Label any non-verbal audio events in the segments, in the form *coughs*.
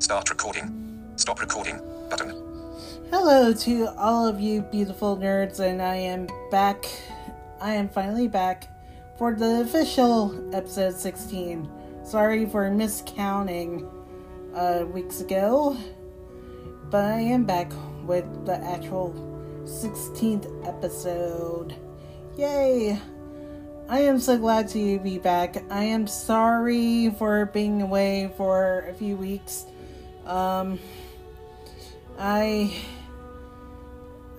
Start recording. Stop recording. Button. Hello to all of you beautiful nerds, and I am back. I am finally back for the official episode 16. Sorry for miscounting uh, weeks ago, but I am back with the actual 16th episode. Yay! I am so glad to be back. I am sorry for being away for a few weeks. Um, I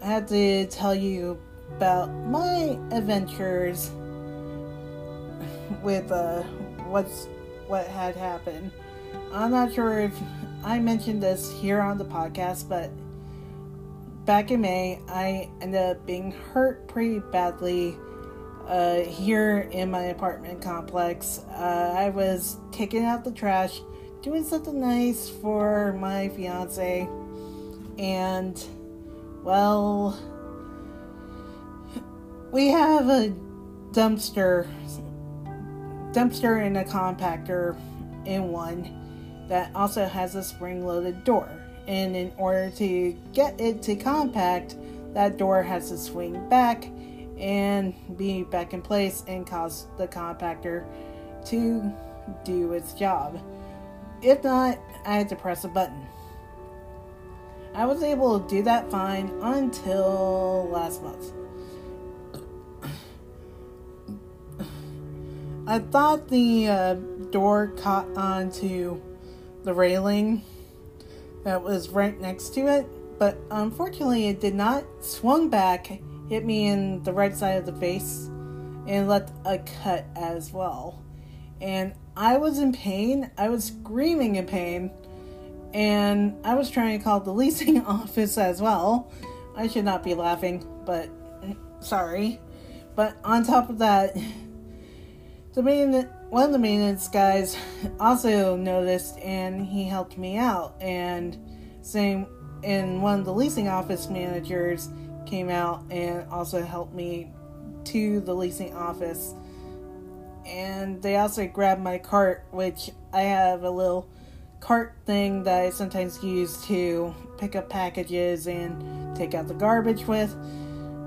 had to tell you about my adventures with uh what's what had happened. I'm not sure if I mentioned this here on the podcast, but back in May, I ended up being hurt pretty badly uh, here in my apartment complex. Uh, I was taking out the trash, doing something nice for my fiance, and well, we have a dumpster, dumpster and a compactor in one that also has a spring-loaded door. And in order to get it to compact, that door has to swing back and be back in place and cause the compactor to do its job. If not, I had to press a button. I was able to do that fine until last month. I thought the uh, door caught onto the railing that was right next to it, but unfortunately it did not. Swung back, hit me in the right side of the face, and left a cut as well. And I was in pain. I was screaming in pain, and I was trying to call the *laughs* leasing office as well. I should not be laughing, but sorry. But on top of that, the main one of the maintenance guys also noticed and he helped me out and same and one of the leasing office managers came out and also helped me to the leasing office and they also grabbed my cart which i have a little cart thing that i sometimes use to pick up packages and take out the garbage with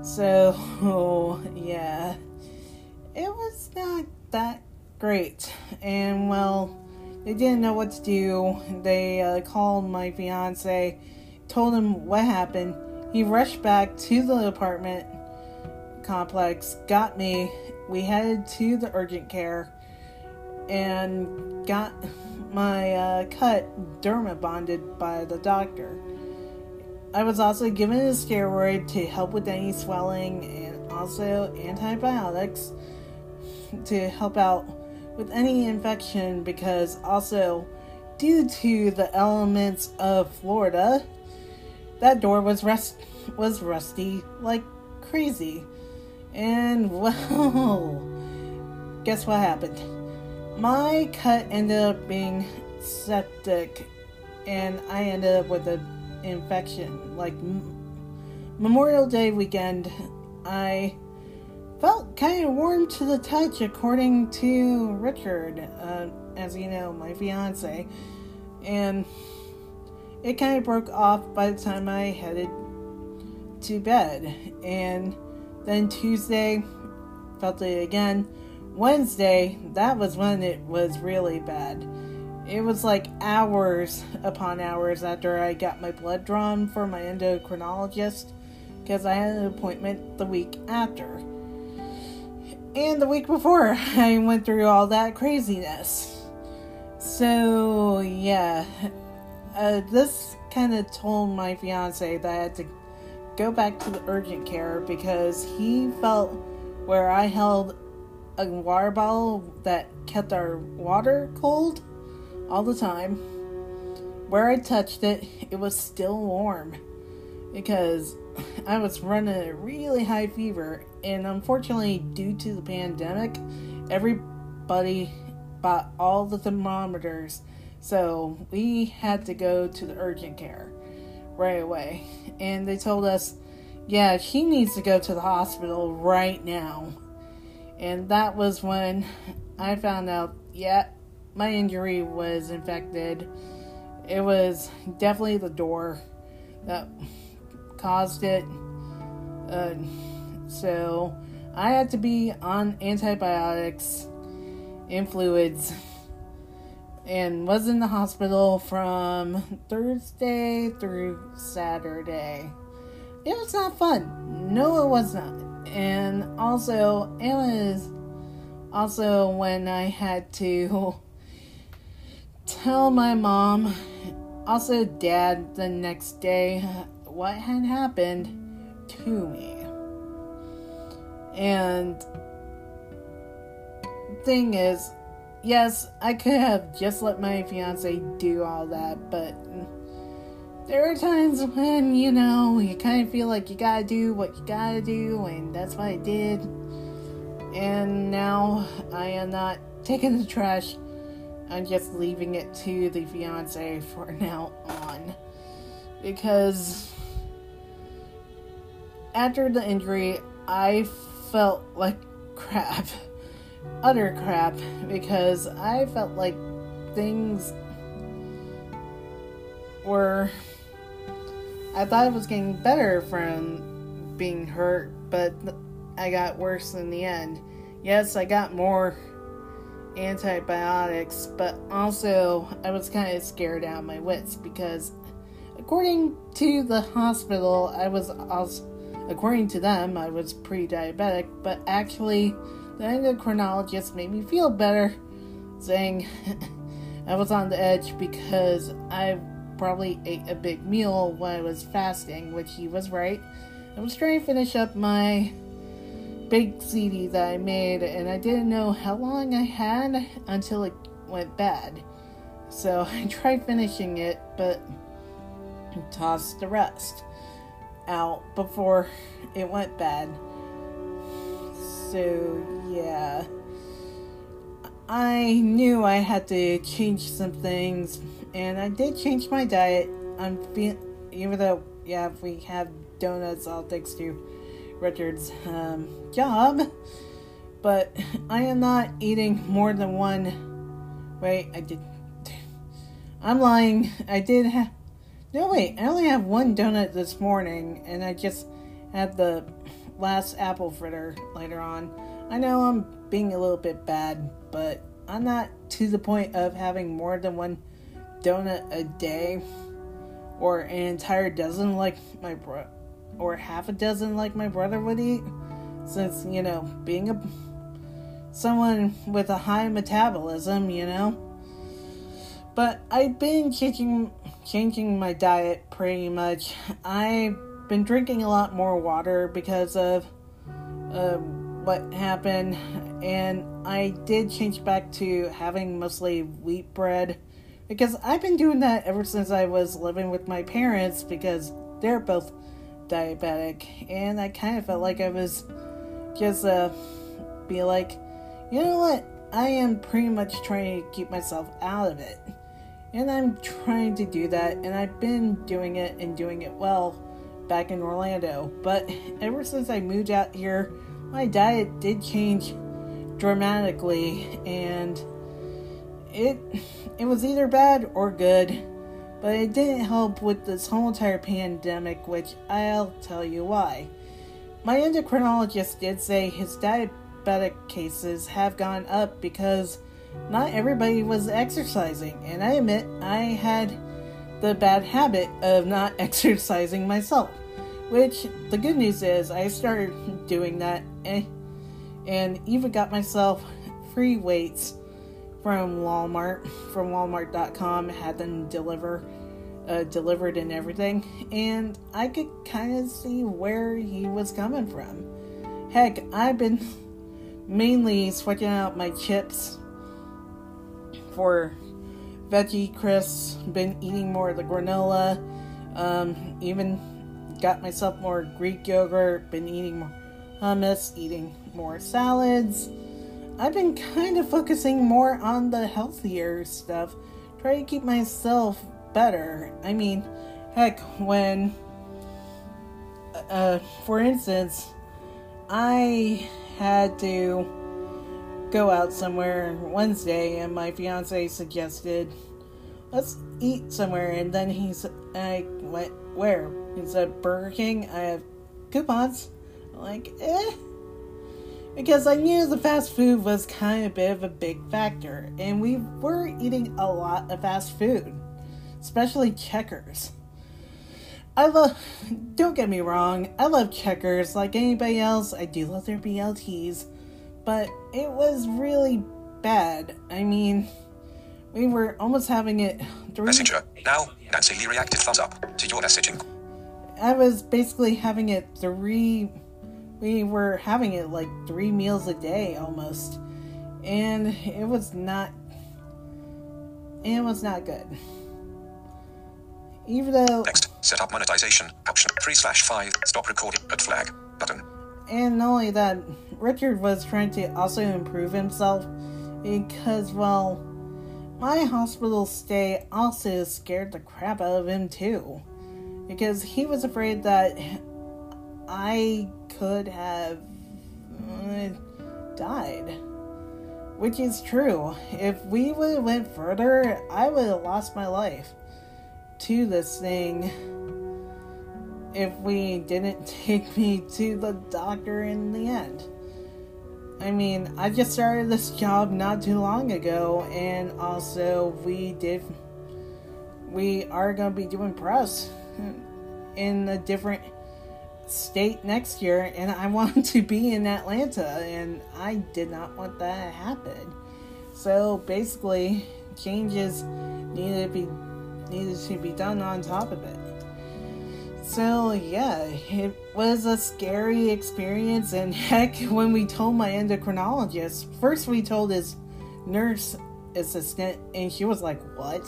so oh, *laughs* yeah it was not that great. And well, they didn't know what to do. They uh, called my fiance, told him what happened. He rushed back to the apartment complex, got me. We headed to the urgent care and got my uh, cut derma bonded by the doctor. I was also given a steroid to help with any swelling and also antibiotics to help out with any infection because also due to the elements of Florida, that door was rust was rusty like crazy. And well, guess what happened? My cut ended up being septic and I ended up with an infection. Like Memorial Day weekend, I felt kind of warm to the touch, according to Richard, uh, as you know, my fiance. And it kind of broke off by the time I headed to bed. And then Tuesday, felt it again. Wednesday, that was when it was really bad. It was like hours upon hours after I got my blood drawn for my endocrinologist because I had an appointment the week after and the week before *laughs* I went through all that craziness. So, yeah, uh, this kind of told my fiance that I had to go back to the urgent care because he felt where I held a water bottle that kept our water cold all the time. Where I touched it, it was still warm because I was running a really high fever, and unfortunately, due to the pandemic, everybody bought all the thermometers, so we had to go to the urgent care right away. And they told us, yeah, she needs to go to the hospital right now. And that was when I found out, yeah, my injury was infected it was definitely the door that caused it. Uh, so I had to be on antibiotics and fluids and was in the hospital from Thursday through Saturday. It was not fun. No, it was not. And also, it was also when I had to *laughs* tell my mom, also dad, the next day what had happened to me. And thing is, yes, I could have just let my fiance do all that, but there are times when, you know, you kind of feel like you gotta do what you gotta do, and that's what I did. And now I am not *laughs* taking the trash, I'm just leaving it to the fiance for now on. Because after the injury, I felt like *laughs* crap. Utter crap. Because I felt like things were. I thought it was getting better from being hurt, but I got worse in the end. Yes, I got more antibiotics, but also I was kind of scared out of my wits because, according to the hospital, I was also According to them, I was pre diabetic, but actually, the endocrinologist made me feel better, saying *laughs* I was on the edge because I probably ate a big meal while I was fasting, which he was right. I was trying to finish up my big CD that I made, and I didn't know how long I had until it went bad. So *laughs* I tried finishing it, but tossed the rest out before it went bad. So, yeah. I knew I had to change some things, and I did change my diet. I'm feeling, even though, yeah, we have donuts, all thanks to Richard's um, job. But I am not eating more than one. Wait, I did. I'm lying. I did have. No, wait, I only have one donut this morning, and I just had the last apple fritter later on. I know I'm being a little bit bad, but I'm not to the point of having more than one donut a day, or an entire dozen like my bro, or half a dozen like my brother would eat. Since you know, being a someone with a high metabolism, you know. But I've been changing changing my diet pretty much. I've been drinking a lot more water because of uh, what happened, and I did change back to having mostly wheat bread because I've been doing that ever since I was living with my parents because they're both diabetic, and I kind of felt like I was just uh be like, you know what? I am pretty much trying to keep myself out of it. And I'm trying to do that, and I've been doing it and doing it well back in Orlando. But ever since I moved out here, my diet did change dramatically, and it it was either bad or good. But it didn't help with this whole entire pandemic, which I'll tell you why. My endocrinologist did say his diabetic cases have gone up because not everybody was exercising, and I admit I had the bad habit of not *laughs* exercising myself. Which the good news is I started doing that eh, and even got myself free weights from Walmart from walmart.com had them deliver uh, delivered and everything and I could kind of see where he was coming from. Heck, I've been *laughs* mainly switching out my chips for veggie crisps. Been eating more of the granola. Um, even got myself more Greek yogurt. Been eating more hummus. Eating more salads. I've been kind of focusing more on the healthier stuff. Try to keep myself better. I mean, heck, when, uh, for instance, I had to go out somewhere Wednesday, and my fiance suggested let's eat somewhere. And then he said, I went, where? He said, Burger King. I have coupons. I'm like, eh. Because I knew the fast food was kind of a bit of a big factor. And we were eating a lot of fast food, especially checkers. I love, don't get me wrong, I love checkers like anybody else. I do love their BLTs, but it was really bad. I mean, we were almost having it three. Messenger. Now, Nancy Lee reacted thumbs up to your messaging. I was basically having it three. We were having it like three meals a day almost, and it was not. It was not good. Even though, Next. Set up monetization. Option. 3 slash 5. Stop recording. Red flag. Button. And not only that, Richard was trying to also improve himself because, well, my hospital stay also scared the crap out of him too. Because he was afraid that I could have uh, died. Which is true. If we would have went further, I would have lost my life to this thing if we didn't *laughs* take me to the doctor in the end. I mean, I just started this job not too long ago, and also we did. We are going to be doing press in a different state next year, and I *laughs* want to be in Atlanta, and I did not want that to happen. So basically, changes needed to be needed to be done on top of it. So yeah, it was a scary experience, and *laughs* heck, when we told my endocrinologist, first we told his nurse assistant, and she was like, "What?"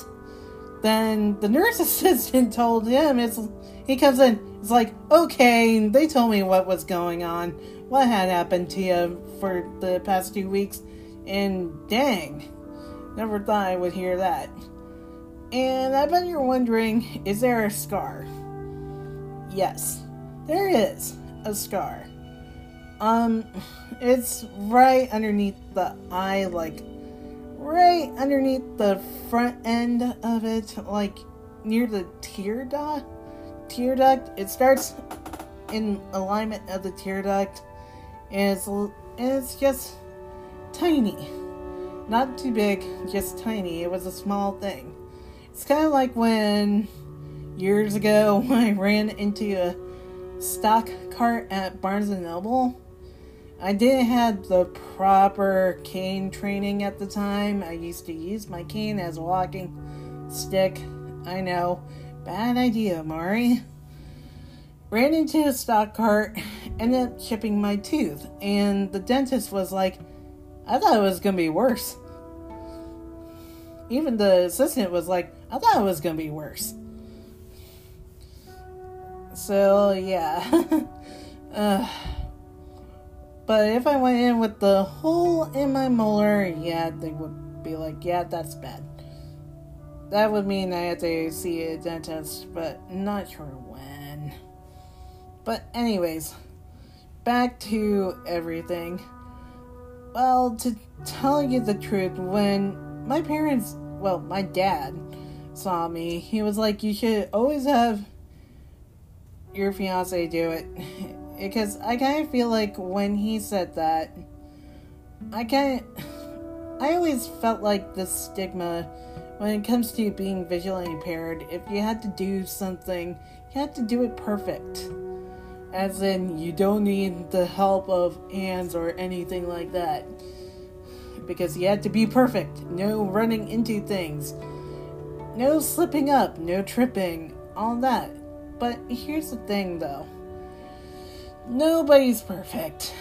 Then the nurse *laughs* assistant told him, "It's." He comes in, it's like, "Okay, they told me what was going on, what had happened to you for the past two weeks, and dang, never thought I would hear that." And I bet you're wondering, is there a scar? Yes, there is a scar. Um, it's right underneath the eye, like right underneath the front end of it, like near the tear duct. Tear duct. It starts in alignment of the tear duct, and it's and it's just tiny, not too big, just tiny. It was a small thing. It's kind of like when years ago *laughs* when I ran into a stock cart at Barnes and Noble. I didn't have the proper cane training at the time. I used to use my cane as a walking stick. I know, bad idea, Mari. Ran into a stock cart, ended up chipping my tooth, and the dentist was like, I thought it was gonna be worse. Even the assistant was like, I thought it was gonna be worse. So yeah. *laughs* uh, but if I went in with the hole in my molar, yeah, they would be like, yeah, that's bad. That would mean I had to see a dentist, but not sure when. But anyways, back to everything. Well, to tell you the truth, when my parents, well, my dad saw me, he was like, you should always have your fiance do it. *laughs* Because I kind of feel like when he said that, I kind of. I always felt like the stigma when it comes to being visually impaired. If you had to do something, you had to do it perfect. As in, you don't need the help of hands or anything like that. Because you had to be perfect. No running into things. No slipping up. No tripping. All that. But here's the thing though nobody's perfect.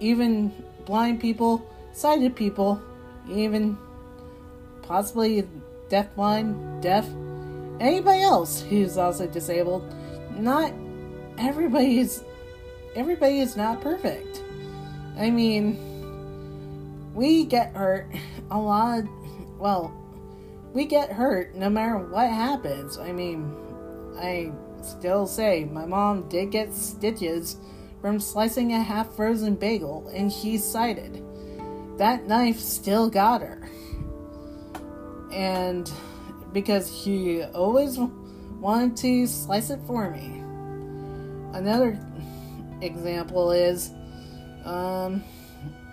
Even blind people, sighted people, even possibly deaf blind, deaf, anybody else who's also disabled. Not everybody is everybody is not perfect. I mean, we get hurt a lot. Well, we get hurt no matter what happens. I mean, I still say my mom did get stitches from slicing a half frozen bagel and she's sighted. That knife still got her. and because he always wanted to slice it for me. Another example is, um,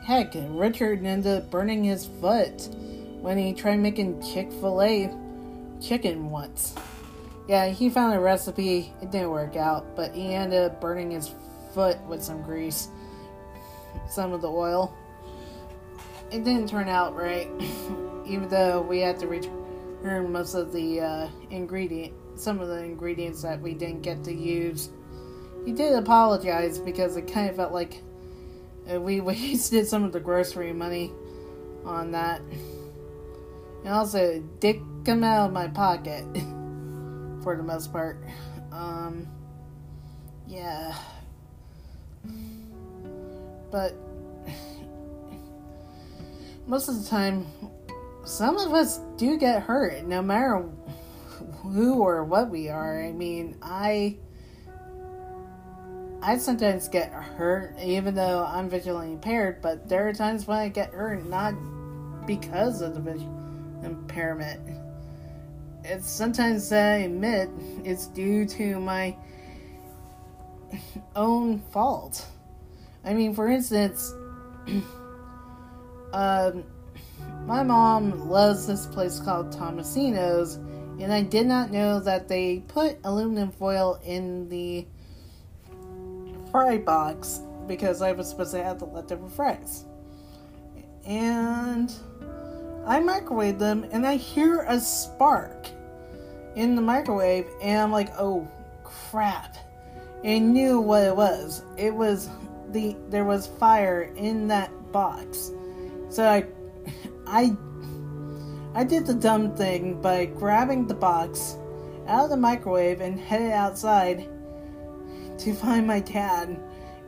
heck, Richard ended up burning his foot when he tried making Chick fil A chicken once. Yeah, he found a recipe, it didn't work out, but he ended up burning his foot with some grease, some of the oil. It didn't turn out right, *laughs* even though we had to return most of the uh, ingredient, some of the ingredients that we didn't get to use. He did apologize because it kind of felt like uh, we *laughs* wasted some of the grocery money on that. And also, dick come out of my pocket *laughs* for the most part. Um, yeah. But most of the time, some of us do get hurt, no matter who or what we are. I mean, I. I sometimes get hurt even though I'm visually impaired, but there are times when I get hurt not because of the visual impairment. It's sometimes I admit it's due to my own fault. I mean, for instance, *clears throat* um, my mom loves this place called Tomasino's, and I did not know that they put aluminum foil in the fry box because I was supposed to have the leftover fries. And I microwave them and I hear a spark in the microwave and I'm like, oh crap. And knew what it was. It was the there was fire in that box. So I *laughs* I I did the dumb thing by grabbing the box out of the microwave and headed outside to *laughs* find my dad.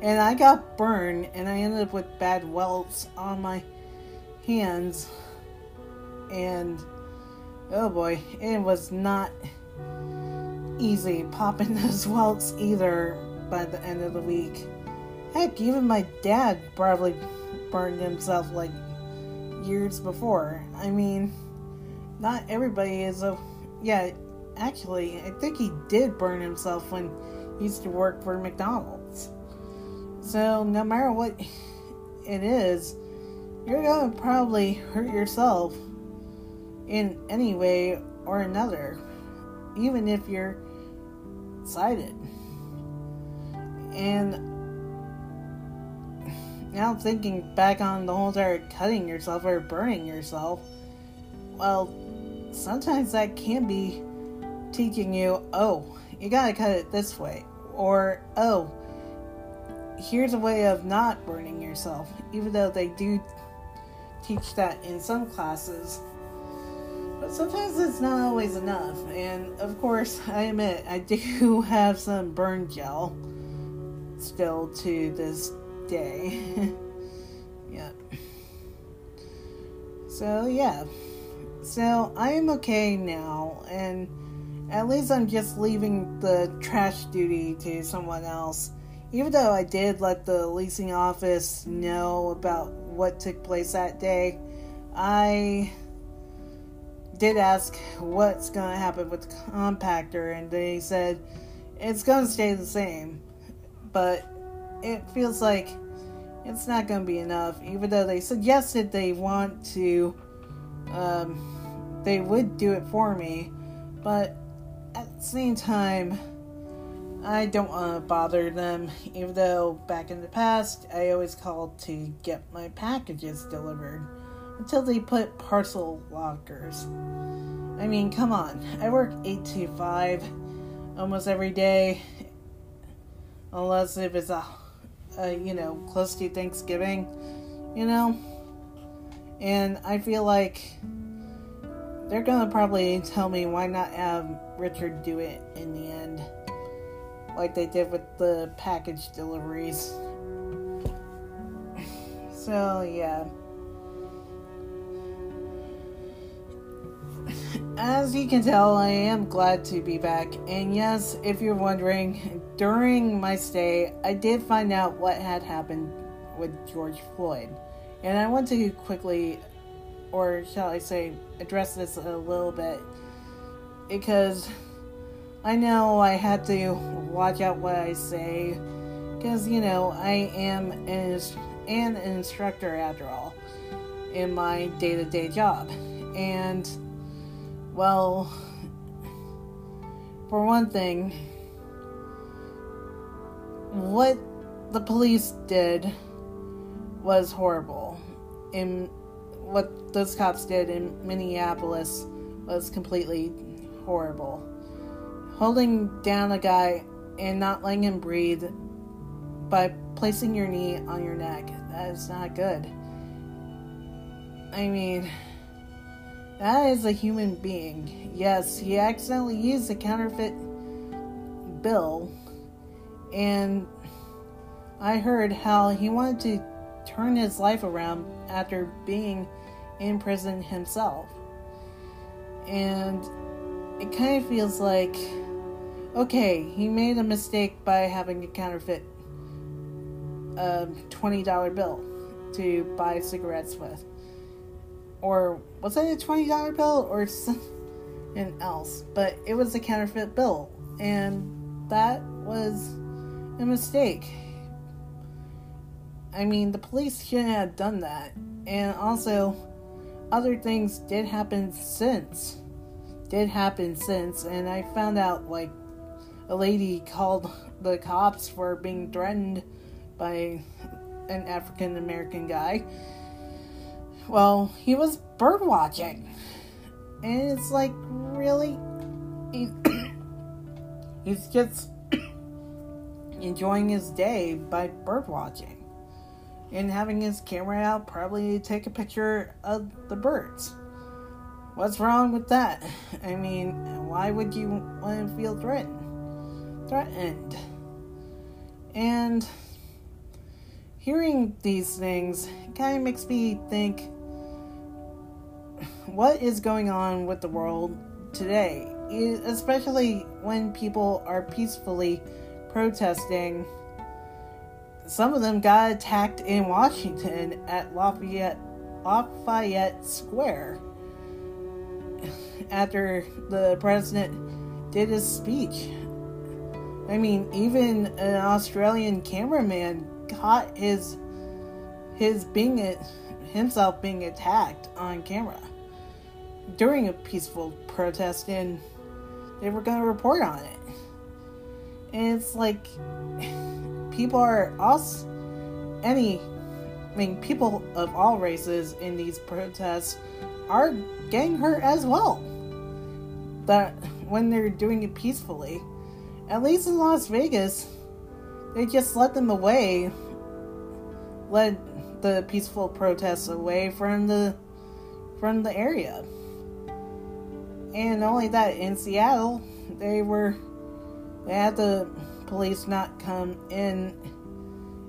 And I got burned and I ended up with bad welts on my hands and oh boy, it was not easy popping *laughs* those welts either by the end of the week. Heck, even my dad probably burned himself like years before. I mean, not everybody is a. Yeah, actually, I think he did burn himself when he used to work for McDonald's. So, no matter what it is, you're gonna probably hurt yourself in any way or another, even if you're sighted. And now thinking back on the whole entire cutting yourself or burning yourself, well, sometimes that can be teaching you, oh, you gotta cut it this way, or oh, here's a way of not burning yourself, even though they do teach that in some classes. Sometimes it's not always enough, and of course, *laughs* I admit I do *laughs* have some burn gel still to this day. *laughs* yeah. So, yeah. So, I am okay now, and at least I'm just leaving the trash duty to someone else. Even though I did let the leasing office know about what took place that day, I did ask what's going to happen with the compactor, and they said it's going to stay the same. But it feels like it's not going to be enough, even though they suggested they want to, um, they would do it for me. But at the same time, I don't want to bother them, even though back in the past I always called to get my packages delivered until they put parcel lockers. I mean, come on. I work 8 to 5 almost every day, unless if it's a, a you know, close to Thanksgiving, you know? And I feel like they're gonna probably tell me why not have Richard do it in the end, like they did with the package deliveries. So, yeah. As you can tell, I am glad to be back. And yes, if you're wondering, during my stay, I did find out what had happened with George Floyd. And I want to quickly or shall I say, address this a little bit because I know I had to watch out what I say because you know I am an, an instructor after all in my day-to-day job and well for one thing what the police did was horrible And what those cops did in Minneapolis was completely horrible. Holding down a guy and not letting him breathe by placing your knee on your neck, that is not good. I mean, that is a human being. Yes, he accidentally used a counterfeit bill, and I heard how he wanted to turn his life around after being in prison himself. And it kind of feels like okay, he made a mistake by having a counterfeit um, $20 bill to buy cigarettes with. Or was it a $20 bill or something else? But it was a counterfeit bill. And that was a mistake. I mean, the police shouldn't have done that. And also, other things did happen since. Did happen since. And I found out, like, a lady called the cops for being threatened by an African American guy. Well, he was bird watching. And it's like, really? He, *coughs* he's just *coughs* enjoying his day by bird watching and having his camera out probably take a picture of the birds. What's wrong with that? I mean, why would you want to feel threatened? Threatened. And hearing these things kind of makes me think what is going on with the world today, especially when people are peacefully protesting some of them got attacked in Washington at Lafayette, Lafayette Square *laughs* after the president did his speech. I mean, even an Australian cameraman caught his his being himself being attacked on camera during a peaceful protest, and they were going to report on it. And it's like people are us any I mean people of all races in these protests are getting hurt as well. That when they're doing it peacefully. At least in Las Vegas, they just led them away led the peaceful protests away from the from the area. And only that in Seattle they were they had the police not come in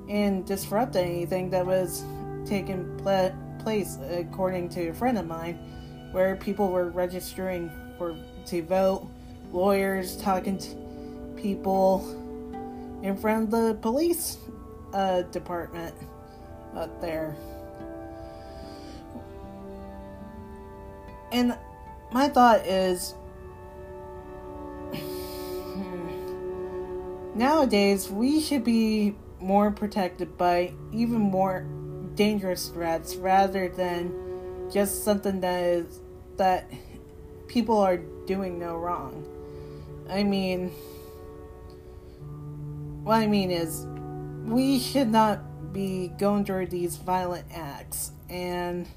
and disrupt anything that was taking pl- place, according to a friend of mine, where people were registering for to vote, lawyers talking to people in front of the police uh, department up there. And my thought is *sighs* Nowadays, we should be more protected by even more dangerous threats rather than just something that is that people are doing no wrong. I mean, what I mean is, we should not be going through these violent acts, and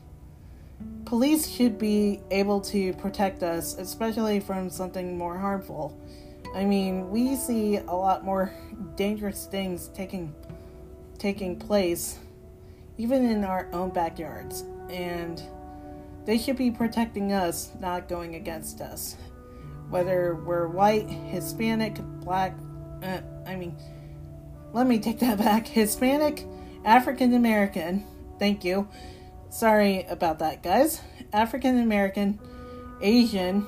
police should be able to protect us, especially from something more harmful. I mean, we see a lot more *laughs* dangerous things taking taking place even in our own backyards and they should be protecting us, not going against us. Whether we're white, Hispanic, black, uh, I mean, let me take that back. *laughs* Hispanic, African American, thank you. Sorry about that, guys. African American, Asian,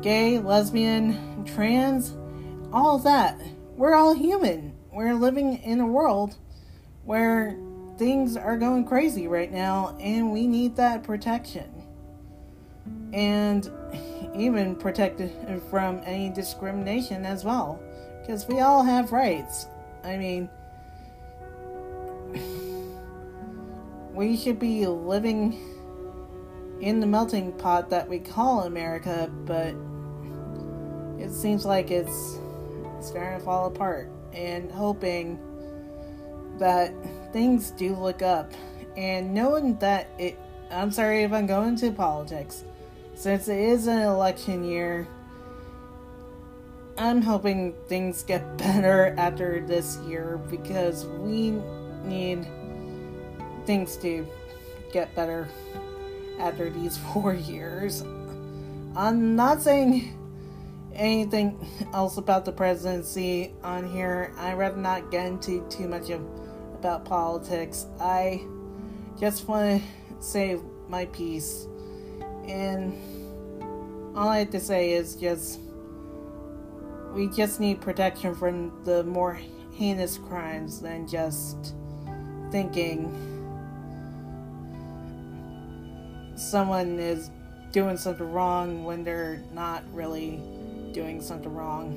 gay, lesbian, trans, all that. We're all human. We're living in a world where things are going crazy right now, and we need that protection. And even protected from any discrimination as well. Because we all have rights. I mean, *sighs* we should be living in the melting pot that we call America, but it seems like it's starting to fall apart. And hoping that things do look up. And knowing that it, I'm sorry if I'm going to politics, since it is an election year, I'm hoping things get *laughs* better after this year because we need things to get better after these *laughs* four years. I'm not saying anything else about the presidency on here. I'd rather not get into too much of about politics. I just want to say my piece. And all I have to say is just we just need protection from the more heinous crimes than just thinking someone is doing something wrong when they're not really doing something wrong.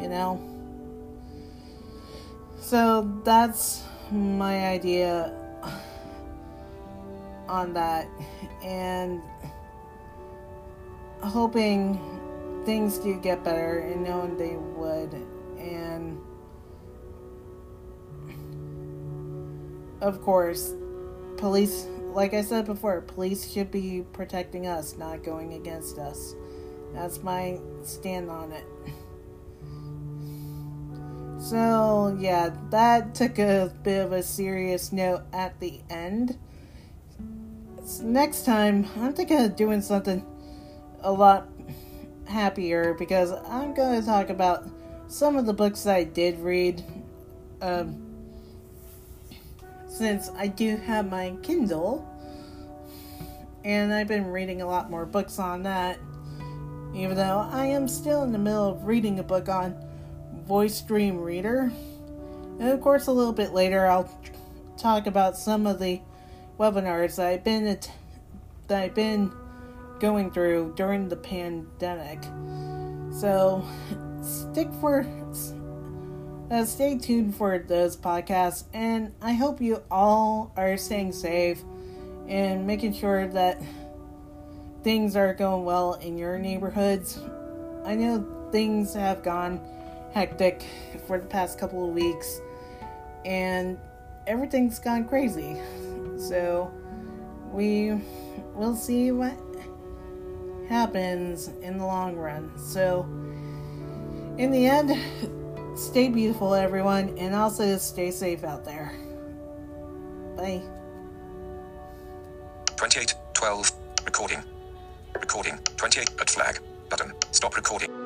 You know? So that's my idea on that. And hoping things do get better and knowing they would. And of course, police, like I said before, police should be protecting us, not going against us. That's my stand on it. So, yeah, that took a bit of a serious note at the end. Next time, I'm thinking of doing something a lot happier because I'm going to talk about some of the books I did read. Um, since I do have my Kindle, and I've been reading a lot more books on that, even though I am still in the middle of reading a book on Voice Dream Reader. And of course, a little bit later, I'll talk about some of the webinars that I've been at, that I've been going through during the pandemic. So, stick for uh, stay tuned for those podcasts, and I hope you all are staying safe and making sure that things are going well in your neighborhoods. I know things have gone hectic for the past couple of weeks, and everything's gone crazy. So, we will see what happens in the long run. So, in the end, stay beautiful, everyone, and also stay safe out there. Bye. 28, 12, recording. Recording, 28, at flag, button, stop recording.